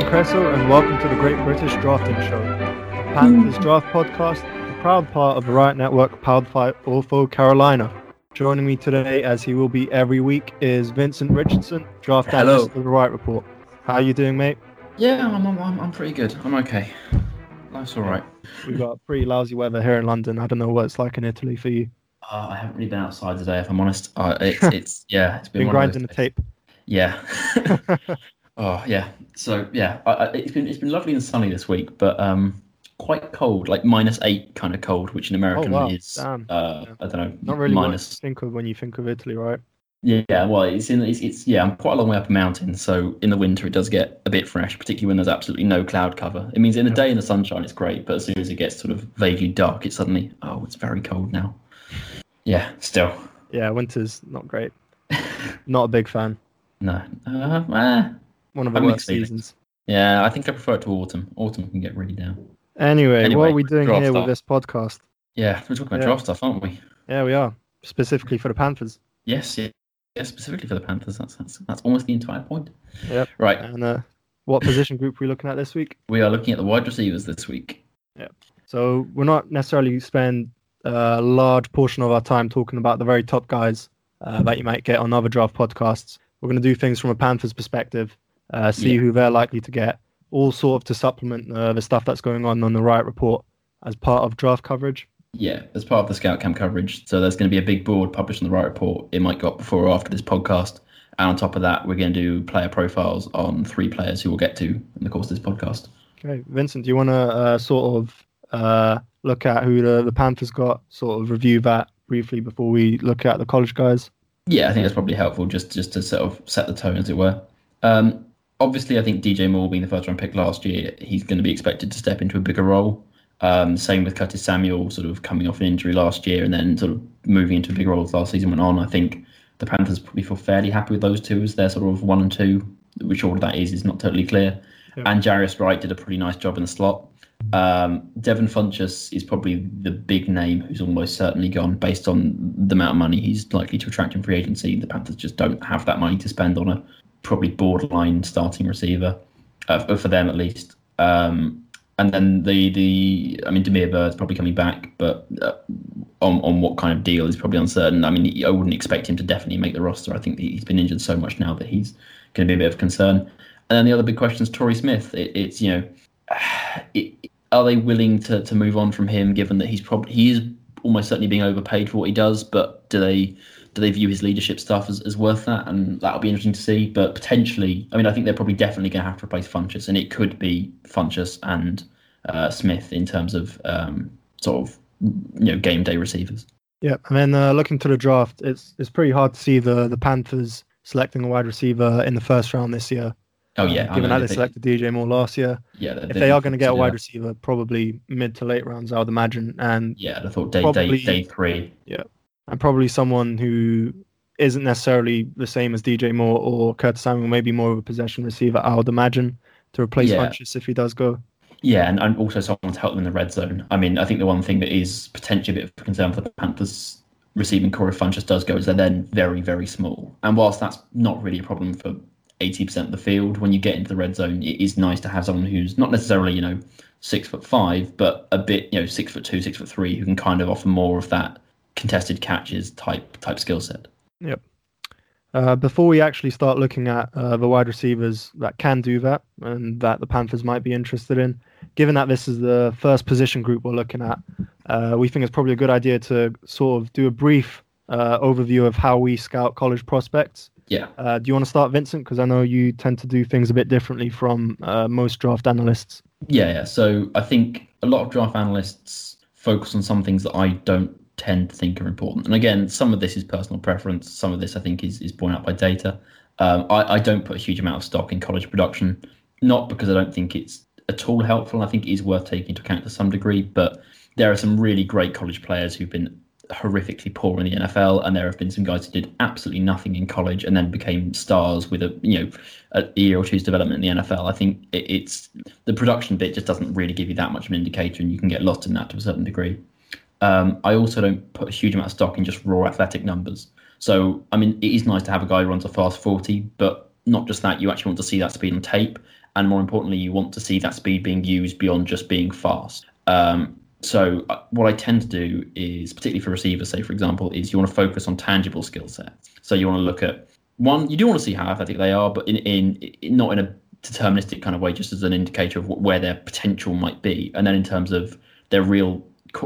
Dan Cressel, and welcome to the Great British Drafting Show, the Panthers Draft Podcast, a proud part of the Riot Network, powered by Ortho Carolina. Joining me today, as he will be every week, is Vincent Richardson, draft Hello. analyst of the Riot Report. How are you doing, mate? Yeah, I'm, I'm, I'm, I'm pretty good. I'm okay. Life's all right. We've got pretty lousy weather here in London. I don't know what it's like in Italy for you. Uh, I haven't really been outside today, if I'm honest. Uh, it's, it's yeah, it's been, Been one of grinding the tape. Yeah. oh yeah. So yeah, I, I, it's been it's been lovely and sunny this week, but um, quite cold, like minus eight kind of cold, which in American wow. is uh, Yeah. I don't know, Not really what you minus. think of when you think of Italy, right? Yeah, well, it's in it's, it's yeah, I'm quite a long way up a mountain, so in the winter it does get a bit fresh, particularly when there's absolutely no cloud cover. It means in the day in the sunshine it's great, but as soon as it gets sort of vaguely dark, it's suddenly oh, it's very cold now. Yeah, still Yeah, winter's not great. Not a big fan. no. Uh, eh. One of the I'm worst seasons. Yeah, I think I prefer it to autumn. Autumn can get really down. Anyway, what are we doing here with this podcast? Yeah, we're talking about Yeah. draft stuff, aren't we? Yeah, we are. Specifically for the Panthers. Yes, yeah, yeah, specifically for the Panthers. That's that's, that's almost the entire point. Yep. Right, And uh, what position group are we looking at this week? we are looking at the wide receivers this week. So we're not necessarily spend a large portion of our time talking about the very top guys uh, that you might get on other draft podcasts. We're going to do things from a Panthers perspective, uh, see Yeah. who they're likely to get, all sort of to supplement uh, the stuff that's going on on the Riot Report as part of draft coverage. Yeah, as part of the scout camp coverage. So there's going to be a big board published on the Riot Report. It might go up before or after this podcast. And on top of that, we're going to do player profiles on three players who we'll get to in the course of this podcast. Okay, Vincent, do you want to uh, sort of uh, look at who the, the Panthers got, sort of review that briefly before we look at the college guys? Yeah, I think that's probably helpful just just to sort of set the tone, as it were. Um, obviously, I think DJ Moore being the first round pick last year, he's going to be expected to step into a bigger role. Um, same with Curtis Samuel, sort of coming off an injury last year and then sort of moving into a bigger role as last season went on. I think the Panthers probably feel fairly happy with those two as their sort of one and two. Which order that is is not totally clear. And Jarius Wright did a pretty nice job in the slot. Um, Devin Funchess is probably the big name who's almost certainly gone based on the amount of money he's likely to attract in free agency. The Panthers just don't have that money to spend on a probably borderline starting receiver uh, for them at least. Um, and then the the I mean Damiere Byrd's probably coming back, but uh, on on what kind of deal is probably uncertain. I mean I wouldn't expect him to definitely make the roster. I think he's been injured so much now that he's going to be a bit of concern. And then the other big question is Torrey Smith. It, it's you know, it, are they willing to, to move on from him given that he's probably he is almost certainly being overpaid for what he does, but do they do they view his leadership stuff as, as worth that? And that'll be interesting to see. But potentially, I mean, I think they're probably definitely going to have to replace Funchess, and it could be Funchess and uh, Smith in terms of um, sort of you know game day receivers. Yeah, and then uh, looking to the draft, it's it's pretty hard to see the the Panthers selecting a wide receiver in the first round this year. Oh yeah, given how they they- selected DJ Moore last year, yeah. if they are going to get a wide receiver, probably mid to late rounds, I would imagine, and yeah, I thought day probably- day day three. and probably someone who isn't necessarily the same as DJ Moore or Curtis Samuel, maybe more of a possession receiver, I would imagine, to replace Yeah. Funchess if he does go. Yeah, and, and also someone to help them in the red zone. I mean, I think the one thing that is potentially a bit of a concern for the Panthers receiving corps if Funchess does go is they're then very, very small. And whilst that's not really a problem for 80% of the field, when you get into the red zone, it is nice to have someone who's not necessarily, you know, six foot five, but a bit, you know, six foot two, six foot three, who can kind of offer more of that contested catches type type skill set. Uh, before we actually start looking at uh, the wide receivers that can do that and that the Panthers might be interested in, given that this is the first position group we're looking at, uh, we think it's probably a good idea to sort of do a brief uh, overview of how we scout college prospects. Yeah. Uh, do you want to start, Vincent? Because I know you tend to do things a bit differently from uh, most draft analysts. Yeah, yeah. So I think a lot of draft analysts focus on some things that I don't tend to think are important. And again, some of this is personal preference. Some of this I think is, is borne out by data. Um, I, I don't put a huge amount of stock in college production, not because I don't think it's at all helpful. I think it is worth taking into account to some degree, but there are some really great college players who've been horrifically poor in the NFL, and there have been some guys who did absolutely nothing in college and then became stars with a you know a year or two's development in the NFL. I think it, it's the production bit just doesn't really give you that much of an indicator, and you can get lost in that to a certain degree. Um, I also don't put a huge amount of stock in just raw athletic numbers. So I mean, it is nice to have a guy who runs a fast forty, but not just that. You actually want to see that speed on tape, and more importantly, you want to see that speed being used beyond just being fast. Um, so uh, what I tend to do is, particularly for receivers, say for example, is you want to focus on tangible skill sets. So you want to look at one, you do want to see how athletic they are, but in, in, in not in a deterministic kind of way, just as an indicator of where their potential might be. And then in terms of their real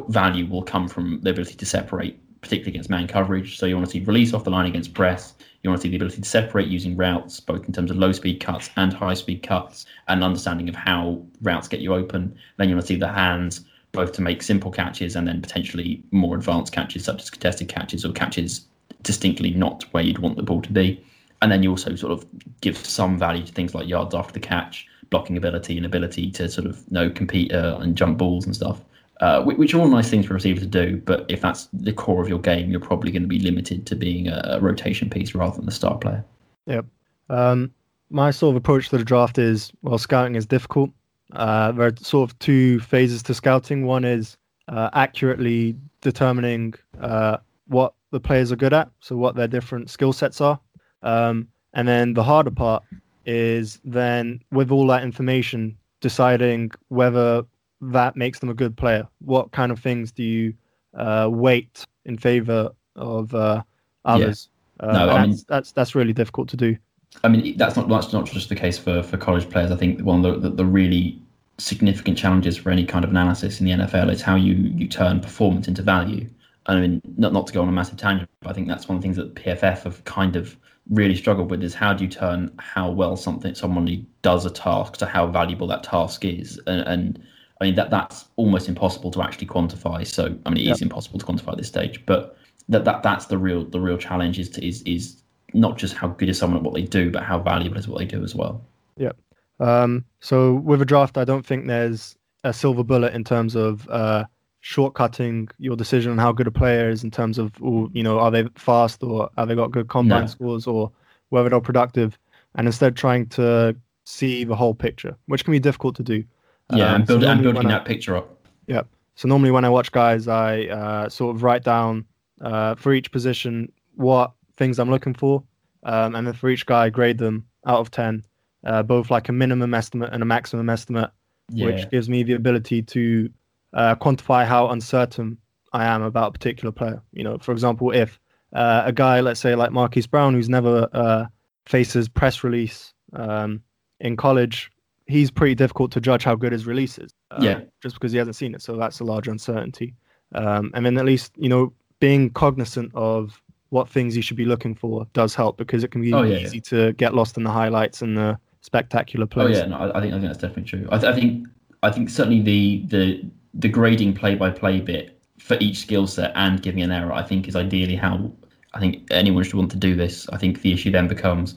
value will come from the ability to separate, particularly against man coverage. So you want to see release off the line against press. You want to see the ability to separate using routes, both in terms of low speed cuts and high speed cuts, and understanding of how routes get you open. Then you want to see the hands, both to make simple catches and then potentially more advanced catches, such as contested catches or catches distinctly not where you'd want the ball to be. And then you also sort of give some value to things like yards after the catch, blocking ability, and ability to sort of you know compete uh, and jump balls and stuff. Uh, which are all nice things for receivers to do, but if that's the core of your game, you're probably going to be limited to being a, rotation piece rather than a star player. Yep. Um, my sort of approach to the draft is well, scouting is difficult. Uh, there are sort of two phases to scouting. One is uh, accurately determining uh, what the players are good at, so what their different skill sets are. Um, and then the harder part is then with all that information, deciding whether that makes them a good player. What kind of things do you uh, weight in favor of uh, others? Yeah. Uh, no, I mean, that's that's really difficult to do. I mean, that's not that's not just the case for, for college players. I think one of the, the, the really significant challenges for any kind of analysis in the NFL is how you you turn performance into value. I mean, not not to go on a massive tangent, but I think that's one of the things that PFF have kind of really struggled with is how do you turn how well something somebody does a task to how valuable that task is, and, and I mean that that's almost impossible to actually quantify. So I mean, it yep. is impossible to quantify at this stage, but that, that that's the real the real challenge is to, is is not just how good is someone at what they do, but how valuable is what they do as well. Yeah. Um, so with a draft, I don't think there's a silver bullet in terms of uh, shortcutting your decision on how good a player is in terms of, you know, are they fast or have they got good combine no. scores or whether they're productive, and instead trying to see the whole picture, which can be difficult to do. Yeah, um, and, build, so and building that I, picture up. Yeah. So normally when I watch guys, I uh, sort of write down uh, for each position what things I'm looking for, um, and then for each guy, I grade them out of ten, uh, both like a minimum estimate and a maximum estimate, yeah. which gives me the ability to uh, quantify how uncertain I am about a particular player. You know, for example, if uh, a guy, let's say like Marquise Brown, who's never uh, faces press release um, in college, he's pretty difficult to judge how good his release is. Um, yeah. Just because he hasn't seen it, so that's a large uncertainty. Um, and then at least you know being cognizant of what things you should be looking for does help because it can be oh, yeah, easy yeah. to get lost in the highlights and the spectacular plays. Oh yeah, no, I, think I think that's definitely true. I, th- I think I think certainly the the the grading play by play bit for each skill set and giving an error, I think, is ideally how I think anyone should want to do this. I think the issue then becomes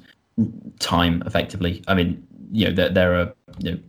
time effectively. I mean, you know, there, there are you know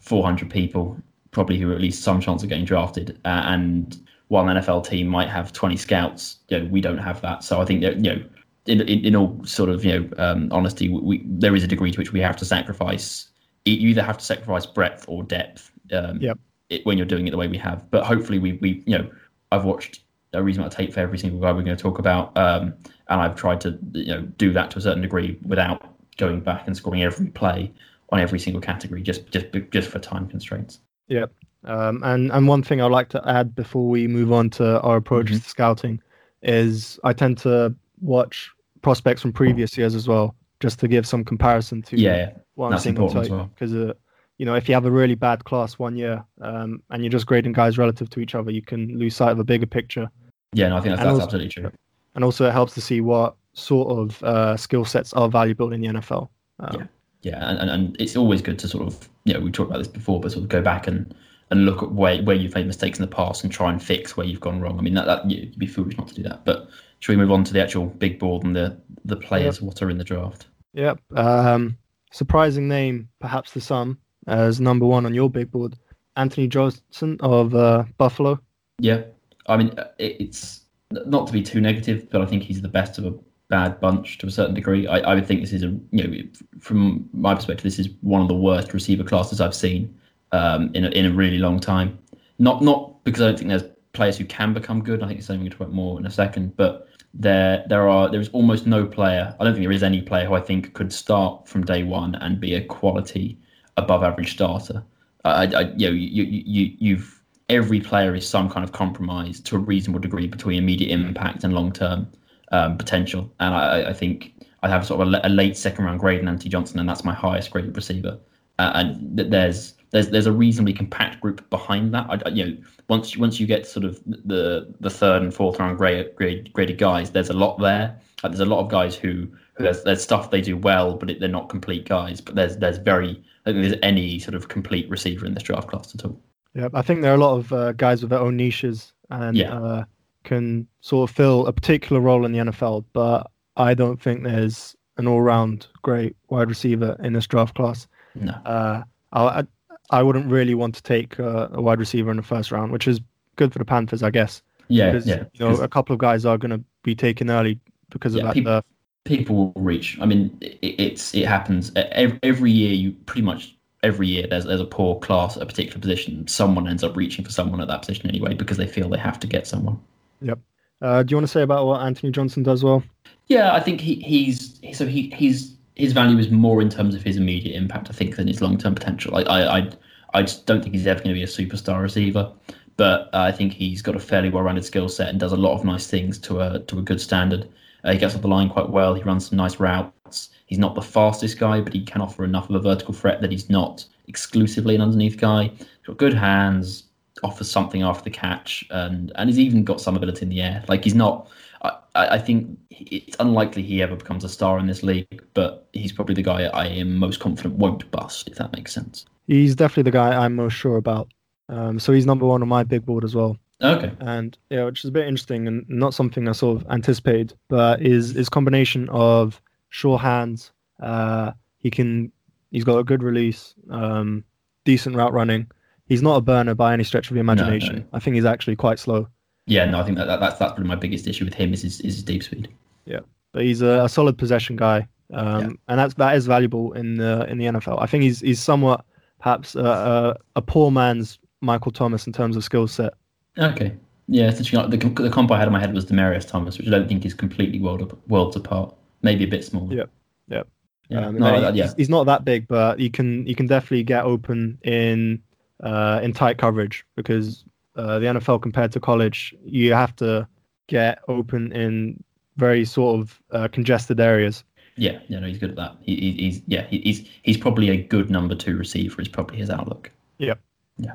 400 people probably who are at least some chance of getting drafted, uh, and while an NFL team might have 20 scouts, you know, we don't have that. So I think that you know, in, in, in all sort of you know um, honesty, we, there is a degree to which we have to sacrifice. You either have to sacrifice breadth or depth. Um, yep it, when you're doing it the way we have. But hopefully, we we you know I've watched a reasonable tape for every single guy we're going to talk about, um, and I've tried to you know do that to a certain degree without going back and scoring every play on every single category just just just for time constraints. Yeah. Um, and and one thing I'd like to add before we move on to our approach mm-hmm. to scouting is I tend to watch prospects from previous years as well, just to give some comparison to yeah, what That's I'm seeing on Because uh, you know, if you have a really bad class one year um, and you're just grading guys relative to each other, you can lose sight of a bigger picture. Yeah, no, I think that's, that's also, absolutely true. And also, it helps to see what sort of uh, skill sets are valuable in the NFL. Um, yeah, yeah, and, and, and it's always good to sort of, you know, we talked about this before, but sort of go back and and look at where where you've made mistakes in the past and try and fix where you've gone wrong. I mean, that, that you'd be foolish not to do that. But should we move on to the actual big board and the the players yep. what are in the draft? Yep. Um, surprising name, perhaps the some, as number one on your big board, Anthony Johnson of uh, Buffalo. Yeah, I mean it's not to be too negative, but I think he's the best of a bad bunch to a certain degree. I, I would think this is a you know from my perspective, this is one of the worst receiver classes I've seen um, in a, in a really long time. Not not because I don't think there's players who can become good. I think it's something we'll talk about more in a second, but there there are there is almost no player. I don't think there is any player who I think could start from day one and be a quality above average starter. I, I, you know, you, you, you've every player is some kind of compromise to a reasonable degree between immediate impact and long term um, potential. And I, I think I have sort of a, a, late second round grade in Anthony Johnson, and that's my highest graded receiver. Uh, and there's there's there's a reasonably compact group behind that. I, you know, once once you get sort of the the third and fourth round grade, grade, graded guys, there's a lot there. Like there's a lot of guys who, who there's there's stuff they do well, but it, they're not complete guys. But there's there's very I think there's any sort of complete receiver in this draft class at all. Yeah, I think there are a lot of uh, guys with their own niches and yeah. uh, can sort of fill a particular role in the NFL. But I don't think there's an all-round great wide receiver in this draft class. No. Uh, I, I wouldn't really want to take uh, a wide receiver in the first round, which is good for the Panthers, I guess. Yeah, because, yeah. You know, a couple of guys are going to be taken early because of yeah, that. People, people will reach. I mean, it, it's it happens every, every year. You pretty much every year there's there's a poor class at a particular position. Someone ends up reaching for someone at that position anyway because they feel they have to get someone. Yep. Uh, do you want to say about what Anthony Johnson does well? Yeah, I think he, he's so he he's his value is more in terms of his immediate impact, I think, than his long term potential. I, I I I just don't think he's ever going to be a superstar receiver, but uh, I think he's got a fairly well rounded skill set and does a lot of nice things to a to a good standard. Uh, he gets off the line quite well. He runs some nice routes. He's not the fastest guy, but he can offer enough of a vertical threat that he's not exclusively an underneath guy. He's got good hands, offers something after the catch, and and he's even got some ability in the air. Like he's not I, I think it's unlikely he ever becomes a star in this league, but he's probably the guy I am most confident won't bust, if that makes sense. He's definitely the guy I'm most sure about. Um, so he's number one on my big board as well. Okay. And yeah, which is a bit interesting and not something I sort of anticipated, but is is combination of sure hands. Uh, he can, he's got a good release, um, decent route running. He's not a burner by any stretch of the imagination. No, no. I think he's actually quite slow. Yeah, no, I think that, that that's that's probably my biggest issue with him is his, is his deep speed. Yeah, but he's a, a solid possession guy, um, yeah. and that's that is valuable in the in the NFL. I think he's he's somewhat perhaps a, a, a poor man's Michael Thomas in terms of skill set. Okay, yeah, essentially the the comp I had in my head was Demaryius Thomas, which I don't think is completely world worlds apart. Maybe a bit smaller. Yep. Yep. Yeah. Um, no, he's, yeah. he's not that big, but you can you can definitely get open in uh, in tight coverage because uh, the NFL compared to college, you have to get open in very sort of uh, congested areas. Yeah, yeah, no, he's good at that. He, he's yeah, he's he's probably a good number two receiver. Is probably his outlook. Yeah, yeah,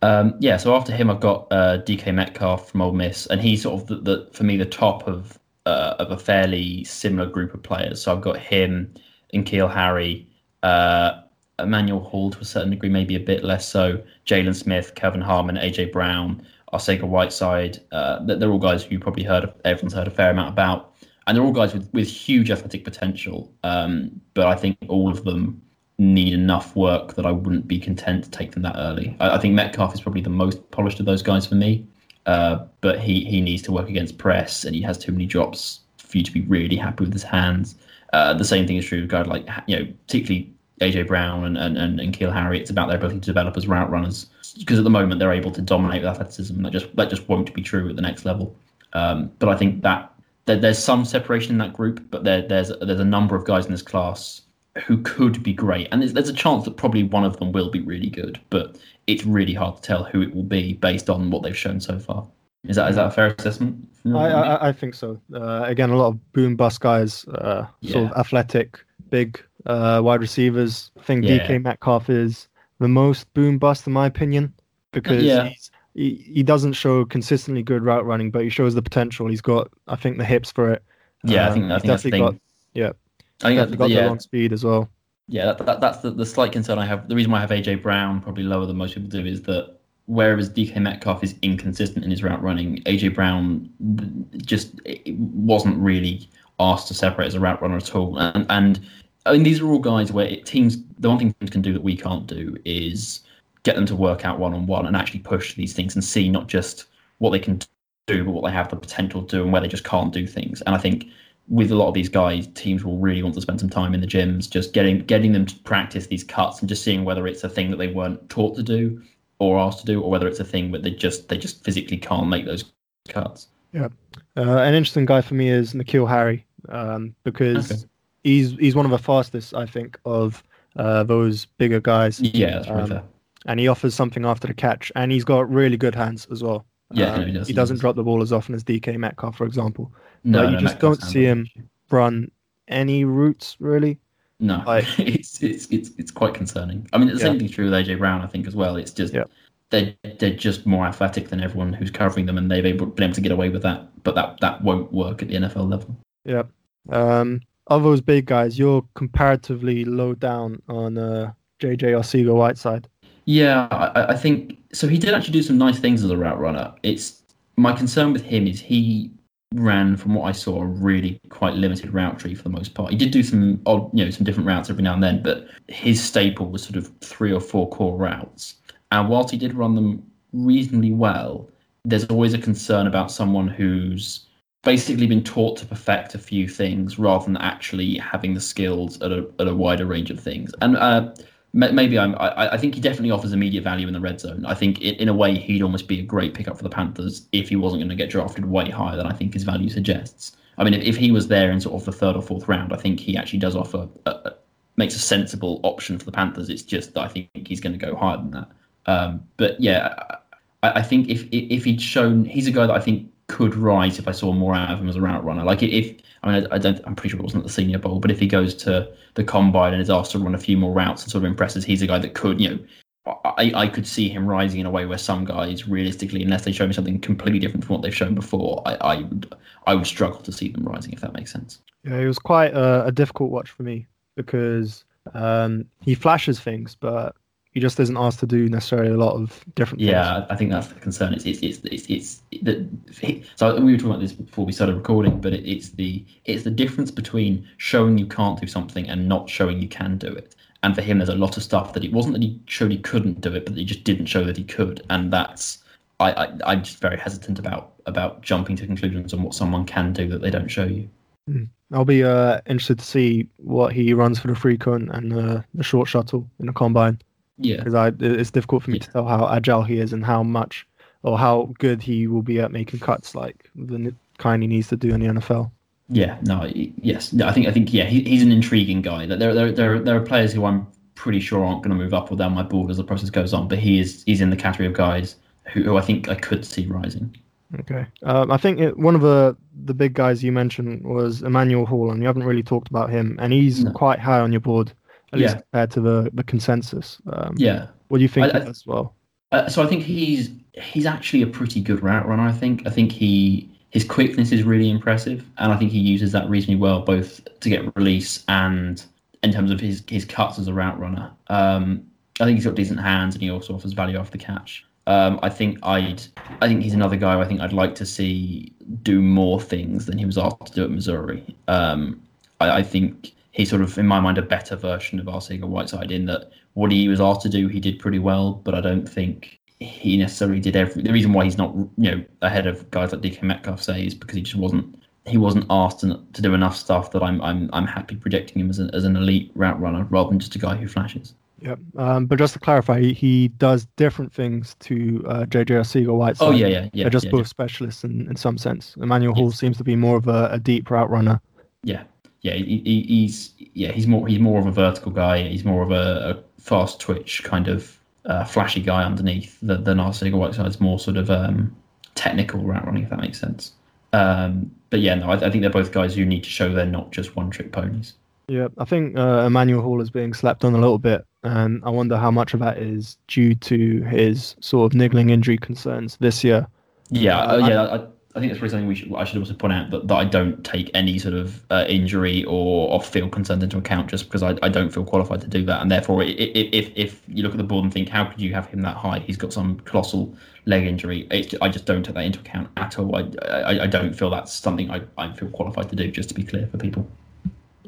um, yeah. So after him, I've got uh, DK Metcalf from Ole Miss, and he's sort of the, the for me the top of uh, of a fairly similar group of players. So I've got him, N'Keal Harry, uh, Emmanuel Hall to a certain degree, maybe a bit less so. Jaylon Smith, Kelvin Harmon, AJ Brown, Arcega Whiteside. Uh, they're all guys who you probably heard of, everyone's heard a fair amount about. And they're all guys with, with huge athletic potential. Um, but I think all of them need enough work that I wouldn't be content to take them that early. I, I think Metcalf is probably the most polished of those guys for me. Uh, but he, he needs to work against press and he has too many drops for you to be really happy with his hands. Uh, the same thing is true of guys like, you know, particularly AJ Brown and, and, and, and N'Keal Harry, it's about their ability to develop as route runners. Because at the moment they're able to dominate with athleticism. That just that just won't be true at the next level. Um, but I think that, that there's some separation in that group, but there, there's there's a number of guys in this class who could be great, and there's, there's a chance that probably one of them will be really good. But it's really hard to tell who it will be based on what they've shown so far. Is that is that a fair assessment? I, I, I think so. Uh, again, a lot of boom bust guys, uh, yeah. sort of athletic, big uh, wide receivers. I think yeah. DK Metcalf is the most boom bust in my opinion because yeah. he he doesn't show consistently good route running, but he shows the potential. He's got I think the hips for it. Yeah, um, I think, I think definitely got yeah. I think definitely got yeah. the long speed as well. Yeah, that, that, that's the, the slight concern I have. The reason why I have AJ Brown probably lower than most people do is that whereas DK Metcalf is inconsistent in his route running, AJ Brown just wasn't really asked to separate as a route runner at all. And, and I mean, these are all guys where it, teams. The one thing teams can do that we can't do is get them to work out one on one and actually push these things and see not just what they can do, but what they have the potential to do and where they just can't do things. And I think with a lot of these guys, teams will really want to spend some time in the gyms, just getting getting them to practice these cuts and just seeing whether it's a thing that they weren't taught to do or asked to do, or whether it's a thing that they just they just physically can't make those cuts. Yeah, uh, an interesting guy for me is N'Keal Harry um, because. Okay he's he's one of the fastest, I think, of uh, those bigger guys. Yeah, that's Um, and he offers something after the catch, and he's got really good hands as well. Yeah, Um, no, he does, he he doesn't does. drop the ball as often as DK Metcalf, for example. No, you no, just Metcalf's don't see him. Run any routes really. No, like- it's, it's it's it's quite concerning. I mean, the Yeah. same thing's true with AJ Brown, I think, as well. It's just Yeah. they're they're just more athletic than everyone who's covering them, and they've able, been able to get away with that. But that that won't work at the NFL level. Yeah. Um, of those big guys, you're comparatively low down on uh, JJ Arcega Whiteside. Yeah, I, I think so. He did actually do some nice things as a route runner. It's my concern with him is he ran, from what I saw, a really quite limited route tree for the most part. He did do some odd, you know, some different routes every now and then, but his staple was sort of three or four core routes. And whilst he did run them reasonably well, there's always a concern about someone who's basically been taught to perfect a few things rather than actually having the skills at a, at a wider range of things. And uh, maybe I'm, I, I think he definitely offers immediate value in the red zone. I think in, in a way he'd almost be a great pickup for the Panthers if he wasn't going to get drafted way higher than I think his value suggests. I mean, if, if he was there in sort of the third or fourth round, I think he actually does offer a, a, makes a sensible option for the Panthers. It's just that I think he's going to go higher than that. Um, but yeah, I, I think if if he'd shown, he's a guy that I think could rise if I saw more out of him as a route runner. Like if I mean, I, I don't, I'm pretty sure it wasn't the Senior Bowl, but if he goes to the combine and is asked to run a few more routes and sort of impresses, he's a guy that could, you know, I, I could see him rising in a way where some guys, realistically, unless they show me something completely different from what they've shown before, I, I would I would struggle to see them rising if that makes sense. Yeah, it was quite a, a difficult watch for me because um, he flashes things, but he just isn't asked to do necessarily a lot of different things. Yeah, I I think that's the concern. It's it's it's it's, it's the, so we were talking about this before we started recording, but it, it's the it's the difference between showing you can't do something and not showing you can do it. And for him, there's a lot of stuff that it wasn't that he showed he couldn't do it, but that he just didn't show that he could, and that's I, I I'm just very hesitant about about jumping to conclusions on what someone can do that they don't show you. I'll be uh, interested to see what he runs for the three cone and uh, the short shuttle in the combine Yeah, because I it's difficult for me to tell how agile he is and how much or how good he will be at making cuts like the kind he needs to do in the NFL. Yeah, no, yes, no, I think I think yeah, he, he's an intriguing guy. There, there, there, there are players who I'm pretty sure aren't going to move up or down my board as the process goes on, but he is he's in the category of guys who, who I think I could see rising. Okay. Um, I think it, one of the the big guys you mentioned was Emmanuel Hall, and you haven't really talked about him, and he's No. quite high on your board, at least Yeah. compared to the the consensus. Um, Yeah, What do you think I- I- as well? uh, so I think he's he's actually a pretty good route runner. I think I think he his quickness is really impressive, and I think he uses that reasonably well, both to get release and in terms of his his cuts as a route runner. Um, I think he's got decent hands, and he also offers value after the catch. Um, I think I'd I think he's another guy. I think I'd like to see do more things than he was asked to do at Missouri. Um, I, I think he's sort of in my mind a better version of Arcega Whiteside in that what he was asked to do he did pretty well, but I don't think he necessarily did every. The reason why he's not you know ahead of guys like DK Metcalf say is because he just wasn't he wasn't asked to, to do enough stuff that I'm I'm I'm happy projecting him as an as an elite route runner rather than just a guy who flashes. Yep. Um, but just to clarify, he, does different things to uh, JJ Arcega Whiteside. Oh yeah yeah yeah. They're just yeah, both specialists in, in some sense. Emmanuel Hall Yes. seems to be more of a, a deep route runner. Yeah, yeah, he, he, he's yeah he's more he's more of a vertical guy. He's more of a, a fast twitch kind of uh, flashy guy underneath than, than Arcega Whiteside's more sort of um, technical route running, if that makes sense. Um, but yeah, no, I, I think they're both guys who need to show they're not just one trick ponies. Yeah, I think uh, Emmanuel Hall is being slept on a little bit, and I wonder how much of that is due to his sort of niggling injury concerns this year. Yeah, uh, yeah. I, I think that's probably something we should. I should also point out that, that I don't take any sort of uh, injury or off-field concerns into account, just because I, I don't feel qualified to do that. And therefore, i- i- if if you look at the board and think, how could you have him that high? He's got some colossal leg injury. It's, I just don't take that into account at all. I, I, I don't feel that's something I, I feel qualified to do. Just to be clear for people.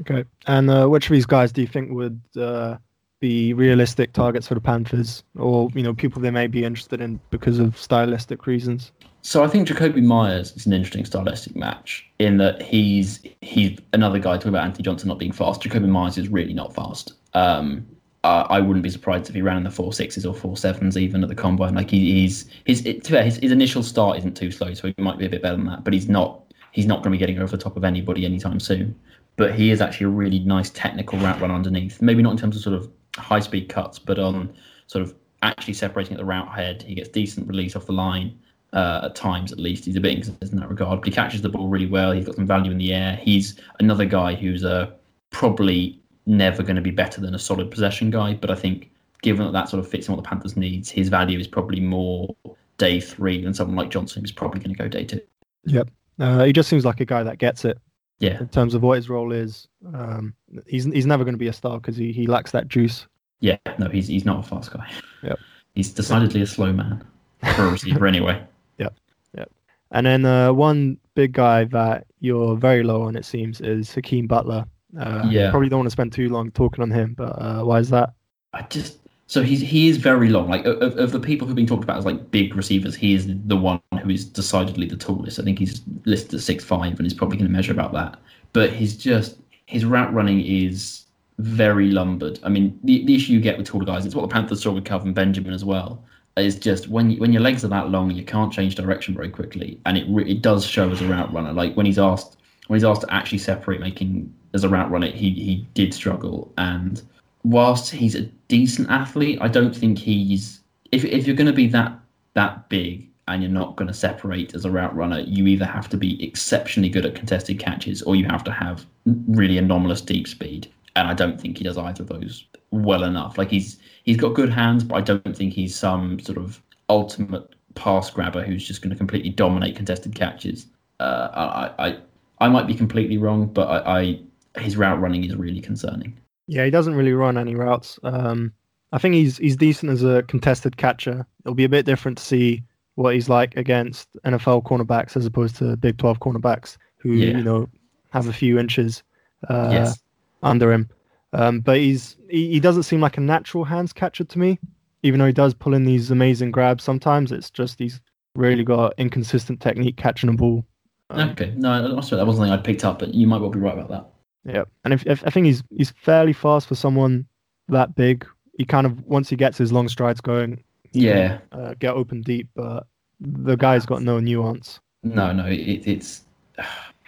Okay, and uh, which of these guys do you think would uh, be realistic targets for the Panthers, or you know people they may be interested in because of stylistic reasons? So I think Jakobi Meyers is an interesting stylistic match in that he's he's another guy talking about Anthony Johnson not being fast. Jakobi Meyers is really not fast. Um, I, wouldn't be surprised if he ran in the four sixes or four sevens even at the combine. Like he, he's his it, his his initial start isn't too slow, so he might be a bit better than that. But he's not he's not going to be getting over the top of anybody anytime soon. But he is actually a really nice technical route run underneath. Maybe not in terms of sort of high speed cuts, but on sort of actually separating at the route head, he gets decent release off the line. Uh, at times, at least, he's a bit inconsistent in that regard. But he catches the ball really well. He's got some value in the air. He's another guy who's uh, probably never going to be better than a solid possession guy. But I think, given that that sort of fits in what the Panthers needs, his value is probably more day three than someone like Johnson, who's probably going to go day two. Yep. Uh, he just seems like a guy that gets it. Yeah. In terms of what his role is, um, he's he's never going to be a star because he, he lacks that juice. Yeah. No, he's he's not a fast guy. Yep. He's decidedly a slow man for a receiver anyway. And then uh, one big guy that you're very low on, it seems, is Hakeem Butler. Uh, Yeah. Probably don't want to spend too long talking on him, but uh, why is that? I just so he's he is very long. Like of, of the people who've been talked about as like big receivers, he is the one who is decidedly the tallest. I think he's listed at six five, and he's probably going to measure about that. But he's just his route running is very lumbered. I mean, the, the issue you get with taller guys, it's what the Panthers saw with Kelvin Benjamin as well. Is just when you, when your legs are that long, you can't change direction very quickly, and it re- it does show as a route runner. Like when he's asked when he's asked to actually separate making as a route runner, he he did struggle. And whilst he's a decent athlete, I don't think he's if if you're going to be that that big and you're not going to separate as a route runner, you either have to be exceptionally good at contested catches or you have to have really anomalous deep speed. And I don't think he does either of those well enough. Like he's he's got good hands, but I don't think he's some sort of ultimate pass grabber who's just going to completely dominate contested catches. Uh, I, I I might be completely wrong, but I, I his route running is really concerning. Yeah, he doesn't really run any routes. Um, I think he's he's decent as a contested catcher. It'll be a bit different to see what he's like against NFL cornerbacks as opposed to Big 12 cornerbacks who Yeah. you know have a few inches uh, yes. Under him. Um, but he's he, he doesn't seem like a natural hands catcher to me, even though he does pull in these amazing grabs. Sometimes it's just he's really got inconsistent technique catching a ball. Um, Okay. No, that's that wasn't something I'd picked up, but you might well be right about that. Yeah, and if, if I think he's he's fairly fast for someone that big. He kind of once he gets his long strides going, he can, Yeah. uh, get open deep. But the guy's got no nuance. No, no, it, it's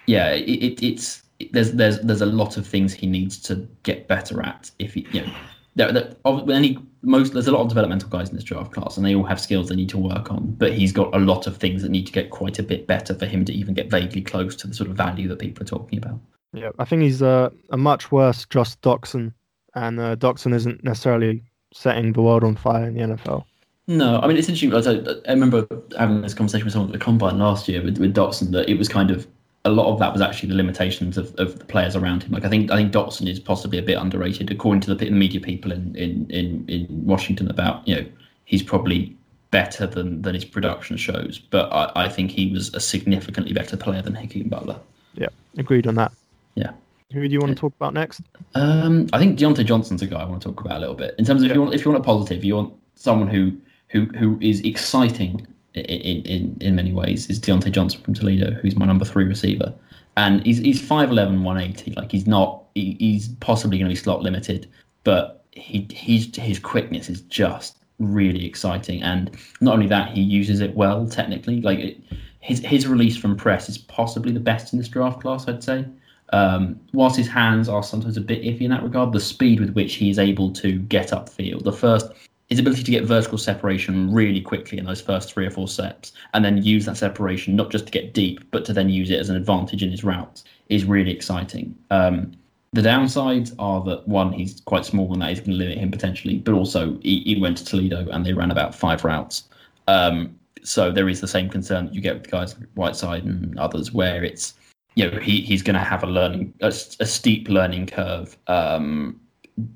yeah, it, it, it's there's there's there's a lot of things he needs to get better at. If he, you know, there, there, any most there's a lot of developmental guys in this draft class, and they all have skills they need to work on. But he's got a lot of things that need to get quite a bit better for him to even get vaguely close to the sort of value that people are talking about. Yeah, I think he's uh, a much worse Josh Doctson, and uh, Doctson isn't necessarily setting the world on fire in the NFL. No, I mean it's interesting. I, I remember having this conversation with someone at the combine last year with, with Doctson that it was kind of a lot of that was actually the limitations of, of the players around him. Like I think I think Doctson is possibly a bit underrated according to the media people in, in, in, in Washington about you know he's probably better than, than his production shows, but I, I think he was a significantly better player than Hakeem Butler. Yeah, agreed on that. Yeah. Who do you want to talk about next? Um, I think Diontae Johnson's a guy I want to talk about a little bit. In terms of if you want, if you want a positive, you want someone who who who is exciting in in, in, many ways. Is Diontae Johnson from Toledo, who's my number three receiver, and he's he's 5'11", 180. Like he's not he, he's possibly going to be slot limited, but he he's his quickness is just really exciting. And not only that, he uses it well technically. Like it, his his release from press is possibly the best in this draft class, I'd say. Um, whilst his hands are sometimes a bit iffy in that regard, the speed with which he is able to get upfield, the first, his ability to get vertical separation really quickly in those first three or four steps, and then use that separation not just to get deep, but to then use it as an advantage in his routes, is really exciting. Um, the downsides are that one, he's quite small, and that is going to limit him potentially, but also he, he went to Toledo and they ran about five routes. Um, so there is the same concern that you get with guys like Whiteside and others, where it's you know he, he's going to have a learning a, a steep learning curve um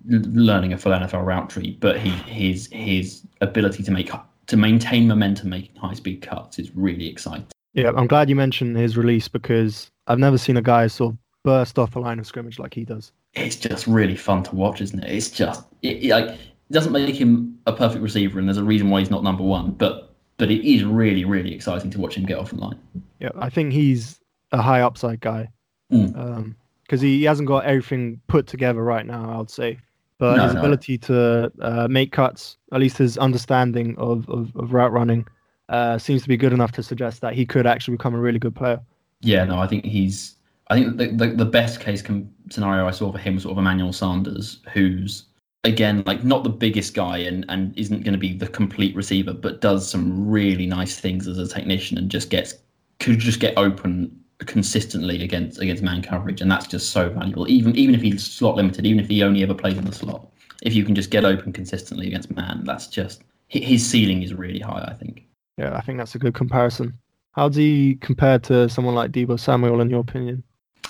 learning a full NFL route tree but he his his ability to make to maintain momentum making high speed cuts is really exciting Yeah, I'm glad you mentioned his release because I've never seen a guy sort of burst off a line of scrimmage like he does. it's just really fun to watch isn't it it's just it, it, like it doesn't make him a perfect receiver and there's a reason why he's not number one but but it is really really exciting to watch him get off the line Yeah, I think he's a high upside guy Mm. Because he, he hasn't got everything put together right now. I would say, but No, his no. ability to uh, make cuts, at least his understanding of, of, of route running, uh, seems to be good enough to suggest that he could actually become a really good player. Yeah, no, I think he's. I think the the, the best case com- scenario I saw for him was sort of Emmanuel Sanders, who's again, like not the biggest guy and, and isn't going to be the complete receiver, but does some really nice things as a technician and just gets could just get open consistently against against man coverage, and that's just so valuable. Even even if he's slot limited, even if he only ever plays in the slot, if you can just get open consistently against man, that's just his ceiling is really high. I think. Yeah, I think that's a good comparison. How do he compare to someone like Deebo Samuel, in your opinion?